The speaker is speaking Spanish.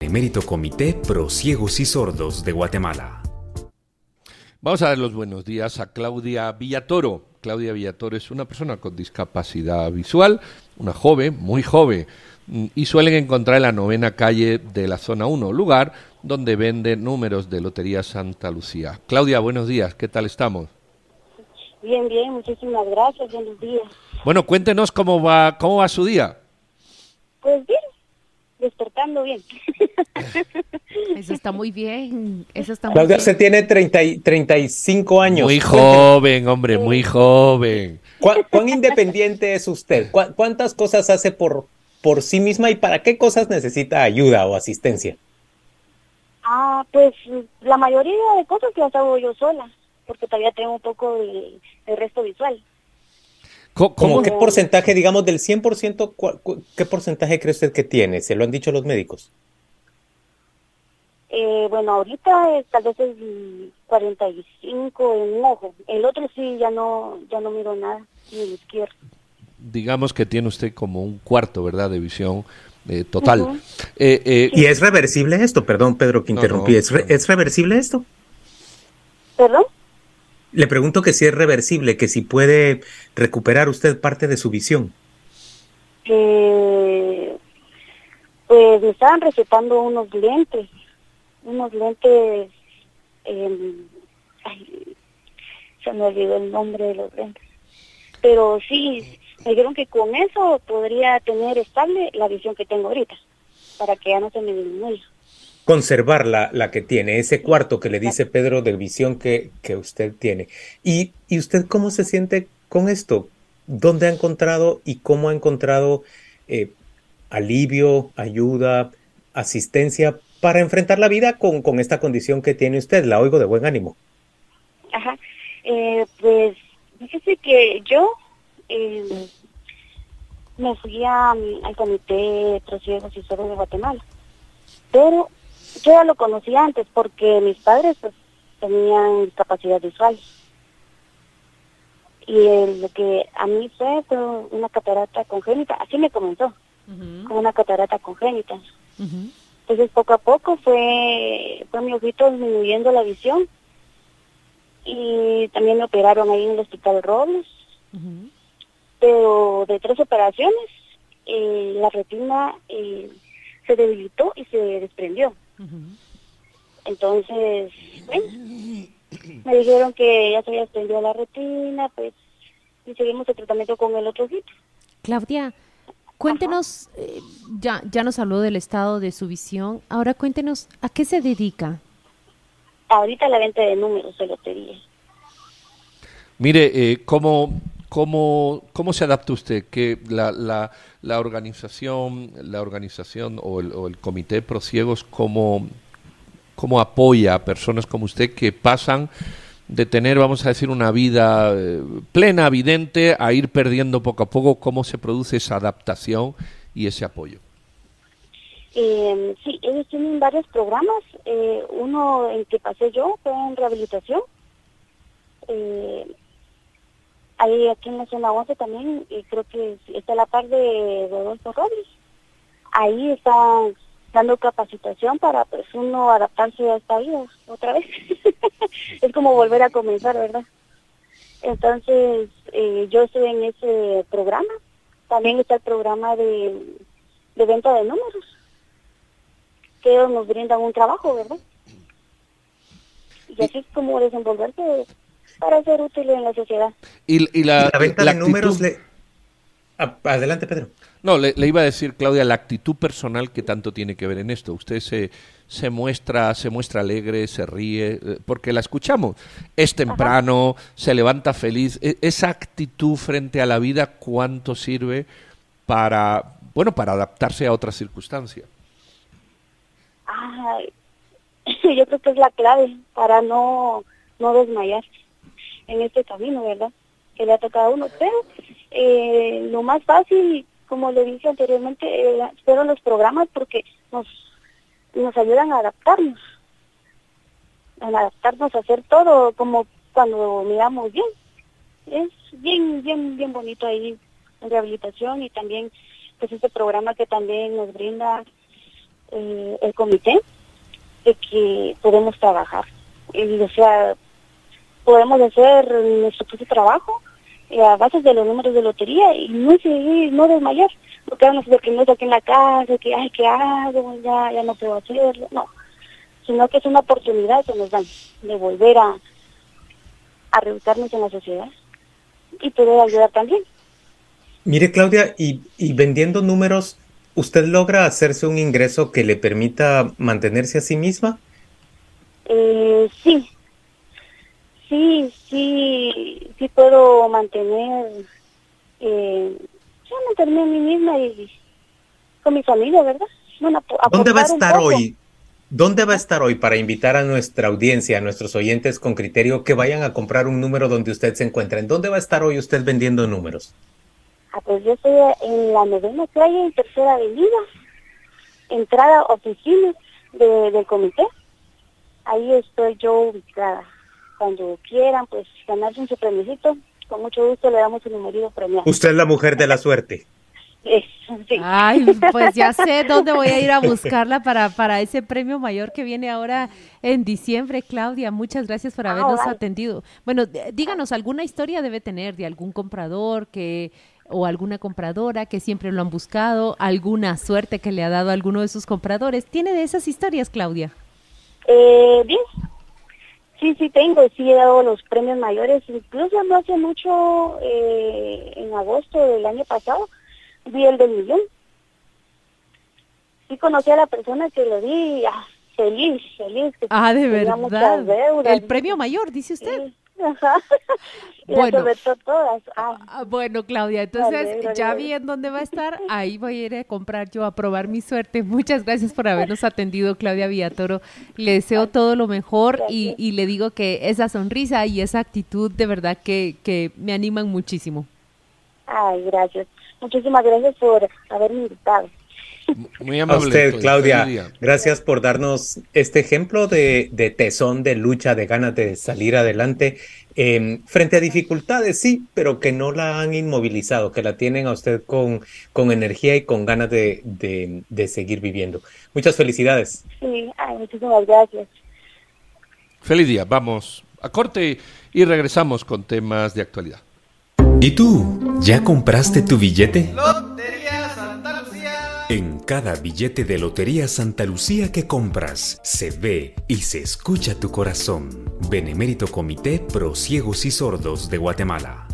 Emérito Comité Pro Ciegos y Sordos de Guatemala. Vamos a dar los buenos días a Claudia Villatoro. Claudia Villatoro es una persona con discapacidad visual, una joven, muy joven, y suelen encontrar en la novena calle de la zona 1, lugar donde vende números de Lotería Santa Lucía. Claudia, buenos días, ¿qué tal estamos? Bien, bien, muchísimas gracias, buenos días. Bueno, cuéntenos cómo va, cómo va su día. Pues bien, despertando bien. Eso está muy bien. Eso está muy Claudia, bien. usted tiene 30 y- 35 años. Muy joven, hombre, muy joven. ¿cuán, cuán independiente es usted? ¿Cuá- ¿Cuántas cosas hace por, por sí misma y para qué cosas necesita ayuda o asistencia? Ah, pues la mayoría de cosas las hago yo sola, porque todavía tengo un poco de, de resto visual. ¿Cómo ¿Cómo? qué porcentaje, digamos, del 100%, cua- cu- qué porcentaje cree usted que tiene? ¿Se lo han dicho los médicos? Eh, bueno, ahorita eh, tal vez es mm, 45 en un ojo. El otro sí ya no ya no miro nada, ni el izquierdo. Digamos que tiene usted como un cuarto, ¿verdad?, de visión eh, total. Eh, eh, ¿Y es reversible esto? Perdón, Pedro, que No, interrumpí. no, ¿Es, re-. ¿Es reversible esto? ¿Perdón? Le pregunto que si es reversible, que si puede recuperar usted parte de su visión. Eh, pues me estaban recetando unos lentes, unos lentes, eh, ay, se me olvidó el nombre de los lentes. Pero sí, me dijeron que con eso podría tener estable la visión que tengo ahorita, para que ya no se me disminuya. Conservar la, la que tiene, ese cuarto que le dice Pedro de visión que, que usted tiene. ¿Y, ¿Y usted cómo se siente con esto? ¿Dónde ha encontrado y cómo ha encontrado eh, alivio, ayuda, asistencia para enfrentar la vida con, con esta condición que tiene usted? La oigo de buen ánimo. Ajá. Eh, pues, fíjese que yo eh, me fui a, al Comité Trociegos y Sordos de Guatemala. Pero yo ya lo conocía antes porque mis padres pues, tenían discapacidad visual. Y eh, lo que a mí fue, fue una catarata congénita. Así me comenzó, Ujú, con una catarata congénita. Entonces poco a poco fue, fue mi ojito disminuyendo la visión y también me operaron ahí en el hospital Robles, pero de tres operaciones eh, la retina eh, se debilitó y se desprendió. Entonces, bueno, me dijeron que ya se había desprendido la retina, pues y seguimos el tratamiento con el otro ojito. Claudia, cuéntenos, eh, ya, ya nos habló del estado de su visión, ahora cuéntenos, ¿a qué se dedica? Ahorita la venta de números de lotería. Mire, eh, ¿cómo, cómo, ¿cómo se adapta usted? Que la, la, organización, la organización o el, o el comité Pro Ciegos, ¿cómo, cómo apoya a personas como usted que pasan de tener, vamos a decir, una vida eh, plena, evidente, a ir perdiendo poco a poco? ¿Cómo se produce esa adaptación y ese apoyo? Eh, sí, ellos tienen varios programas. Eh, uno en que pasé yo fue en rehabilitación. Eh, ahí aquí en la zona 11 también, y creo que está la par de Rodolfo Robles. Ahí están dando capacitación para pues uno adaptarse a esta vida otra vez. es como volver a comenzar, ¿verdad? Entonces, eh, yo estoy en ese programa. También está el programa de, de venta de números que ellos nos brindan un trabajo, ¿verdad? Y así es como desenvolverse para ser útil en la sociedad. Y, y la, La venta la de números le... Adelante, Pedro. No, le, le iba a decir, Claudia, la actitud personal que tanto tiene que ver en esto. Usted se, se muestra, se muestra alegre, se ríe, eh, porque la escuchamos. Es temprano, se levanta feliz. E- esa actitud frente a la vida, ¿cuánto sirve para, bueno, para adaptarse a otras circunstancias? Ay, yo creo que es la clave para no, no desmayar en este camino, ¿verdad? Que le ha tocado a uno. Pero eh, lo más fácil, como le dije anteriormente, eh, fueron los programas porque nos, nos ayudan a adaptarnos. A adaptarnos a hacer todo como cuando miramos bien. Es bien, bien, bien bonito ahí en rehabilitación y también pues este programa que también nos brinda eh, el comité de que podemos trabajar. Y, o sea, podemos hacer nuestro propio trabajo eh, a base de los números de lotería y no seguir, no desmayar. No quedarnos deprimidos aquí en la casa, que, ay, ¿qué hago? Ya, ya no puedo hacerlo. No, sino que es una oportunidad que nos dan de volver a, a reubicarnos en la sociedad y poder ayudar también. Mire, Claudia, y, y vendiendo números, ¿usted logra hacerse un ingreso que le permita mantenerse a sí misma? Eh, sí, sí, sí, sí puedo mantener, eh, mantenerme a mí misma y con mi familia, ¿verdad? Bueno, ¿Dónde va a estar hoy? ¿Dónde va a estar hoy para invitar a nuestra audiencia, a nuestros oyentes con criterio que vayan a comprar un número donde usted se encuentra? ¿En dónde va a estar hoy usted vendiendo números? Ah, pues yo estoy en la novena calle, en tercera avenida, entrada oficina del comité. Ahí estoy yo ubicada. Cuando quieran, pues ganarse un su con mucho gusto le damos un numerito premiado. Usted es la mujer de la suerte. Ay, pues ya sé dónde voy a ir a buscarla para, para ese premio mayor que viene ahora en diciembre, Claudia. Muchas gracias por ah, habernos atendido. Bueno, díganos, ¿alguna historia debe tener de algún comprador que o alguna compradora que siempre lo han buscado, alguna suerte que le ha dado a alguno de sus compradores? ¿Tiene de esas historias, Claudia? Eh, bien. Sí, sí tengo, sí he dado los premios mayores, incluso no hace mucho, eh, en agosto del año pasado, vi el del millón. Sí conocí a la persona que lo di, ah, feliz, feliz. Que ah, de verdad. El premio mayor, dice usted. bueno, todas. Ah. Ah, bueno, Claudia, entonces ya vi en dónde va a estar, ahí voy a ir a comprar yo a probar mi suerte. Muchas gracias por habernos atendido, Claudia Villatoro. Le deseo todo lo mejor y, y, le digo que esa sonrisa y esa actitud de verdad que, que me animan muchísimo. Ay, gracias. Muchísimas gracias por haberme invitado. Muy amable. A usted, Claudia, gracias por darnos este ejemplo de, de, tesón, de lucha, de ganas de salir adelante em, frente a dificultades, sí, pero que no la han inmovilizado, que la tienen a usted con, con energía y con ganas de, de, seguir viviendo. Muchas felicidades. Sí, muchísimas gracias. Feliz día. Vamos a corte y regresamos con temas de actualidad. ¿Y tú? ¿Ya compraste tu billete? En cada billete de Lotería Santa Lucía que compras, se ve y se escucha tu corazón. Benemérito Comité Pro Ciegos y Sordos de Guatemala.